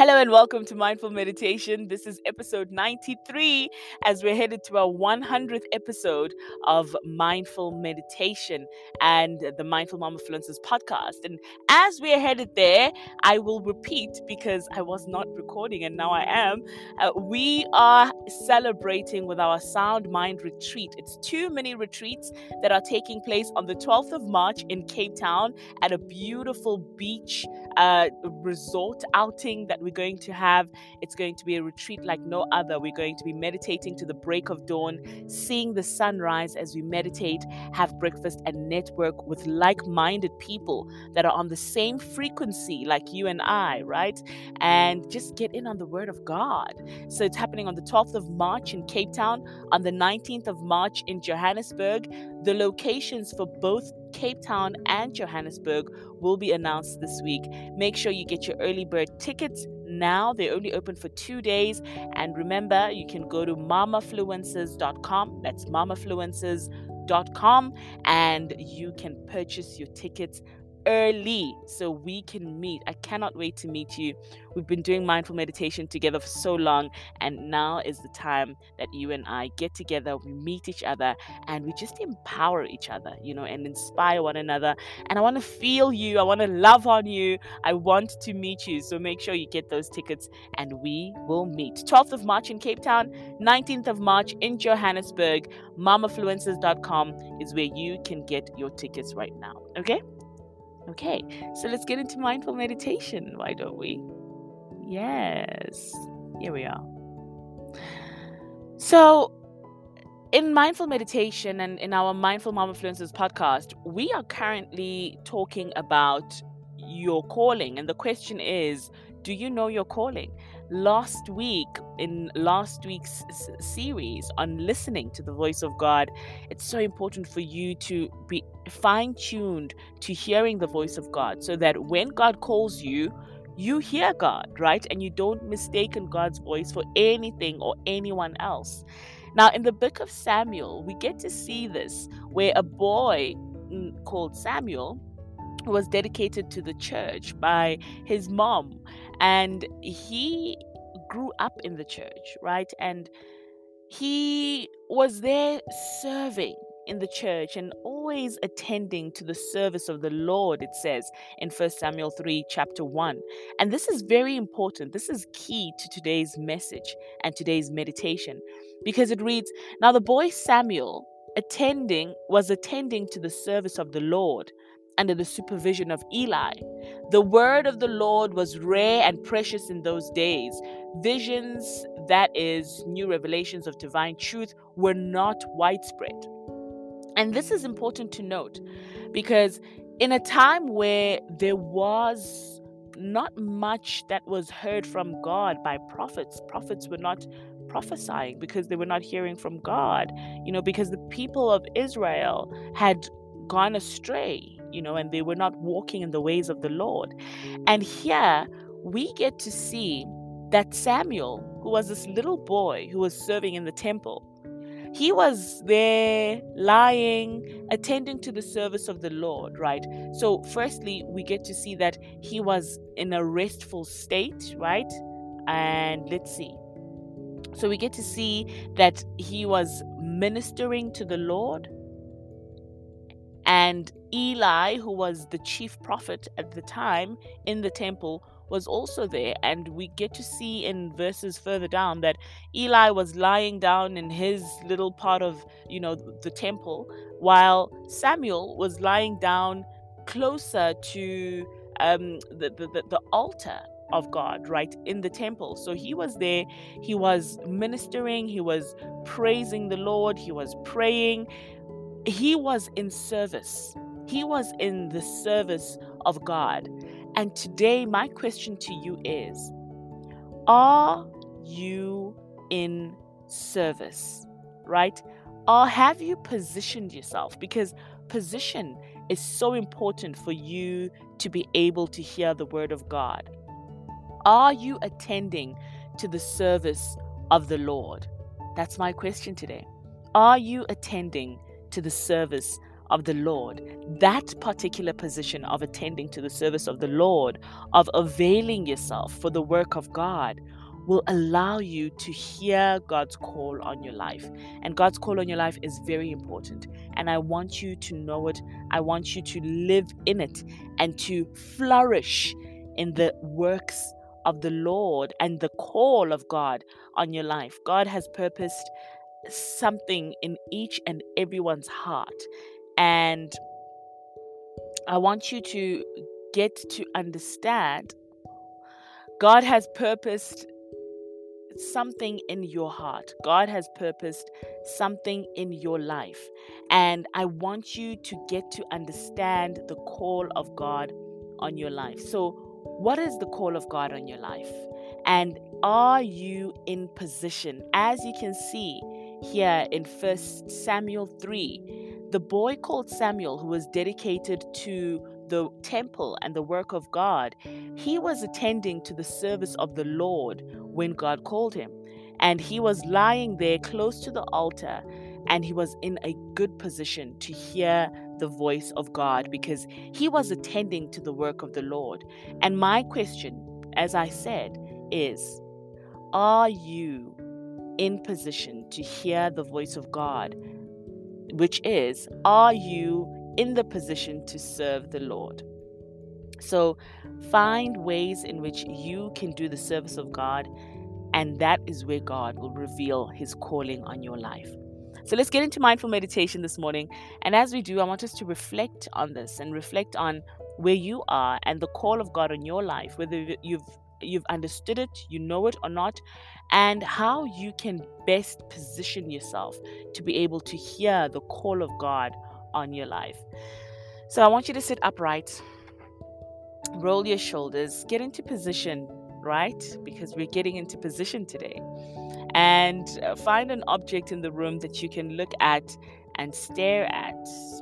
Hello and welcome to Mindful Meditation. This is episode 93 as we're headed to our 100th episode of Mindful Meditation and the Mindful Mamafluencers podcast. And as we're headed there, I will repeat because I was not recording and now I am. Uh, we are celebrating with our Sound Mind Retreat. It's two mini retreats that are taking place on the 12th of March in Cape Town at a beautiful beach uh, resort outing that we're going to have. It's going to be a retreat like no other. We're going to be meditating to the break of dawn, seeing the sunrise as we meditate, have breakfast, and network with like minded people that are on the same frequency like you and I, right? And just get in on the Word of God. So it's happening on the 12th of March in Cape Town, on the 19th of March in Johannesburg. The locations for both Cape Town and Johannesburg will be announced this week. Make sure you get your early bird tickets now. They're only open for two days. And remember, you can go to mamafluencers.com. That's mamafluencers.com and you can purchase your tickets early so we can meet. I cannot wait to meet you. We've been doing mindful meditation together for so long, and now is the time that you and I get together, we meet each other, and we just empower each other, you know, and inspire one another. And I want to feel you, I want to love on you, I want to meet you. So make sure you get those tickets, and we will meet. 12th of March in Cape Town, 19th of March in Johannesburg. Mamafluencers.com is where you can get your tickets right now. Okay? Okay, so let's get into mindful meditation, why don't we? Yes, here we are. So, in mindful meditation and in our Mindful Mamafluencers podcast, we are currently talking about your calling. And the question is do you know your calling? Last week, in last week's series on listening to the voice of God, it's so important for you to be fine tuned to hearing the voice of God so that when God calls you, you hear God, right? And you don't mistake in God's voice for anything or anyone else. Now, in the book of Samuel, we get to see this where a boy mm, called Samuel was dedicated to the church by his mom and he grew up in the church right and he was there serving in the church and always attending to the service of the Lord, it says in 1 Samuel 3, chapter 1. And this is very important. This is key to today's message and today's meditation because it reads Now the boy Samuel attending was attending to the service of the Lord under the supervision of Eli. The word of the Lord was rare and precious in those days. Visions, that is, new revelations of divine truth, were not widespread. And this is important to note because in a time where there was not much that was heard from God by prophets, prophets were not prophesying because they were not hearing from God, you know, because the people of Israel had gone astray you know, and they were not walking in the ways of the Lord. And here we get to see that Samuel, who was this little boy who was serving in the temple, he was there lying, attending to the service of the Lord, right? So, firstly, we get to see that he was in a restful state, right? And let's see. So, we get to see that he was ministering to the Lord and Eli, who was the chief prophet at the time in the temple, was also there. And we get to see in verses further down that Eli was lying down in his little part of, you know, the temple, while Samuel was lying down closer to um, the, the, the altar of God, right, in the temple. So he was there, he was ministering, he was praising the Lord, he was praying, he was in service. He was in the service of God. And today, my question to you is Are you in service? Right? Or have you positioned yourself? Because position is so important for you to be able to hear the word of God. Are you attending to the service of the Lord? That's my question today. Are you attending to the service of the Lord, that particular position of attending to the service of the Lord, of availing yourself for the work of God, will allow you to hear God's call on your life. And God's call on your life is very important. And I want you to know it. I want you to live in it and to flourish in the works of the Lord and the call of God on your life. God has purposed something in each and everyone's heart. And I want you to get to understand God has purposed something in your heart. God has purposed something in your life. And I want you to get to understand the call of God on your life. So, what is the call of God on your life? And are you in position? As you can see here in First Samuel 3, the boy called Samuel, who was dedicated to the temple and the work of God, he was attending to the service of the Lord when God called him. And he was lying there close to the altar, and he was in a good position to hear the voice of God because he was attending to the work of the Lord. And my question, as I said, is Are you in position to hear the voice of God which is, are you in the position to serve the Lord? So find ways in which you can do the service of God, and that is where God will reveal his calling on your life. So let's get into mindful meditation this morning. And as we do, I want us to reflect on this and reflect on where you are and the call of God on your life, whether you've you've understood it, you know it or not, and how you can best position yourself to be able to hear the call of God on your life. So I want you to sit upright, roll your shoulders, get into position, right? Because we're getting into position today. And uh, find an object in the room that you can look at and stare at,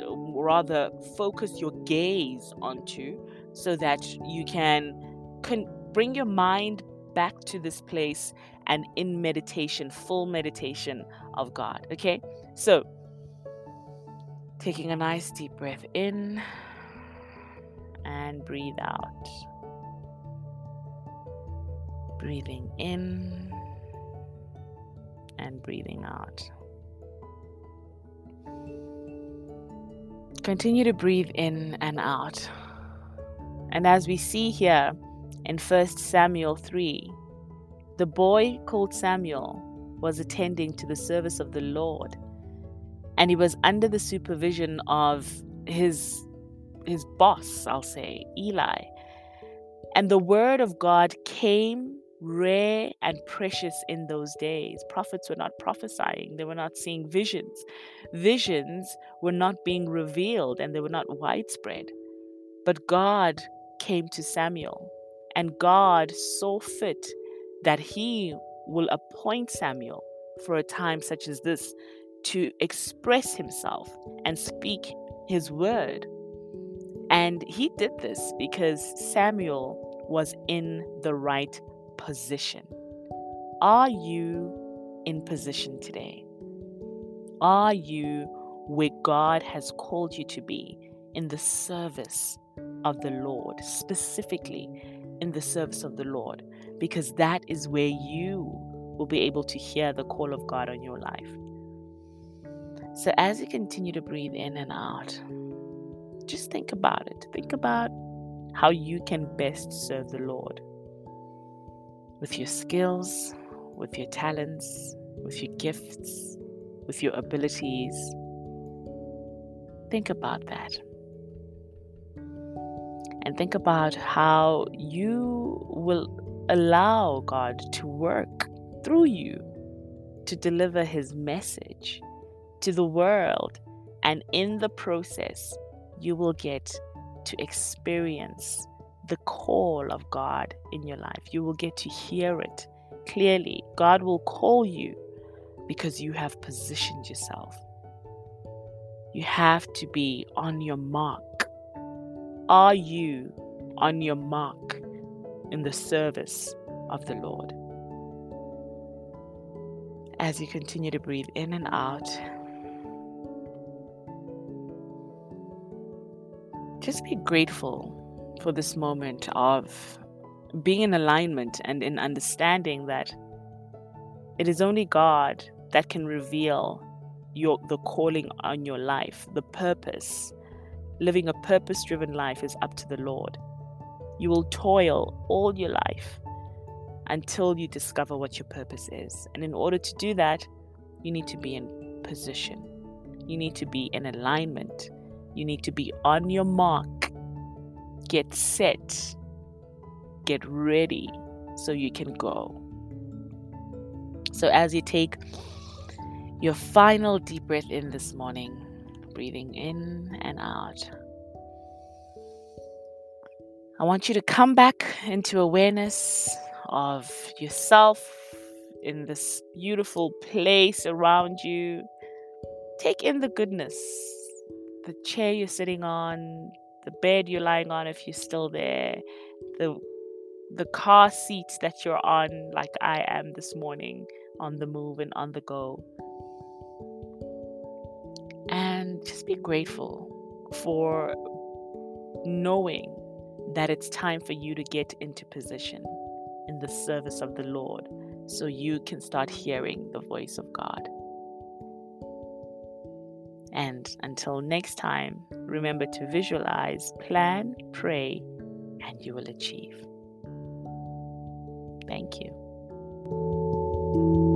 rather focus your gaze onto so that you can con- bring your mind back to this place and in meditation, full meditation of God. Okay? So, taking a nice deep breath in and breathe out. Breathing in and breathing out. Continue to breathe in and out. And as we see here in 1 Samuel 3, the boy called Samuel was attending to the service of the Lord, and he was under the supervision of his his boss, I'll say, Eli. And the word of God came rare and precious in those days. Prophets were not prophesying, they were not seeing visions. Visions were not being revealed and they were not widespread. But God came to Samuel, and God saw fit that he will appoint Samuel for a time such as this to express himself and speak his word. And he did this because Samuel was in the right position. Are you in position today? Are you where God has called you to be in the service of the Lord, specifically in the service of the Lord? because that is where you will be able to hear the call of God on your life. So, as you continue to breathe in and out, just think about it. Think about how you can best serve the Lord with your skills, with your talents, with your gifts, with your abilities. Think about that. And think about how you will allow God to work through you to deliver His message to the world. And in the process, you will get to experience the call of God in your life. You will get to hear it clearly. God will call you because you have positioned yourself. You have to be on your mark. Are you on your mark? in the service of the Lord. As you continue to breathe in and out, just be grateful for this moment of being in alignment and in understanding that it is only God that can reveal your the calling on your life, the purpose. Living a purpose driven life is up to the Lord. You will toil all your life until you discover what your purpose is. And in order to do that, you need to be in position. You need to be in alignment. You need to be on your mark. Get set. Get ready so you can go. So, as you take your final deep breath in this morning, breathing in and out, I want you to come back into awareness of yourself in this beautiful place around you. Take in the goodness, the chair you're sitting on, the bed you're lying on if you're still there, the the car seats that you're on like I am this morning on the move and on the go. Just be grateful for knowing that it's time for you to get into position in the service of the Lord so you can start hearing the voice of God. And until next time, remember to visualize, plan, pray, and you will achieve. Thank you.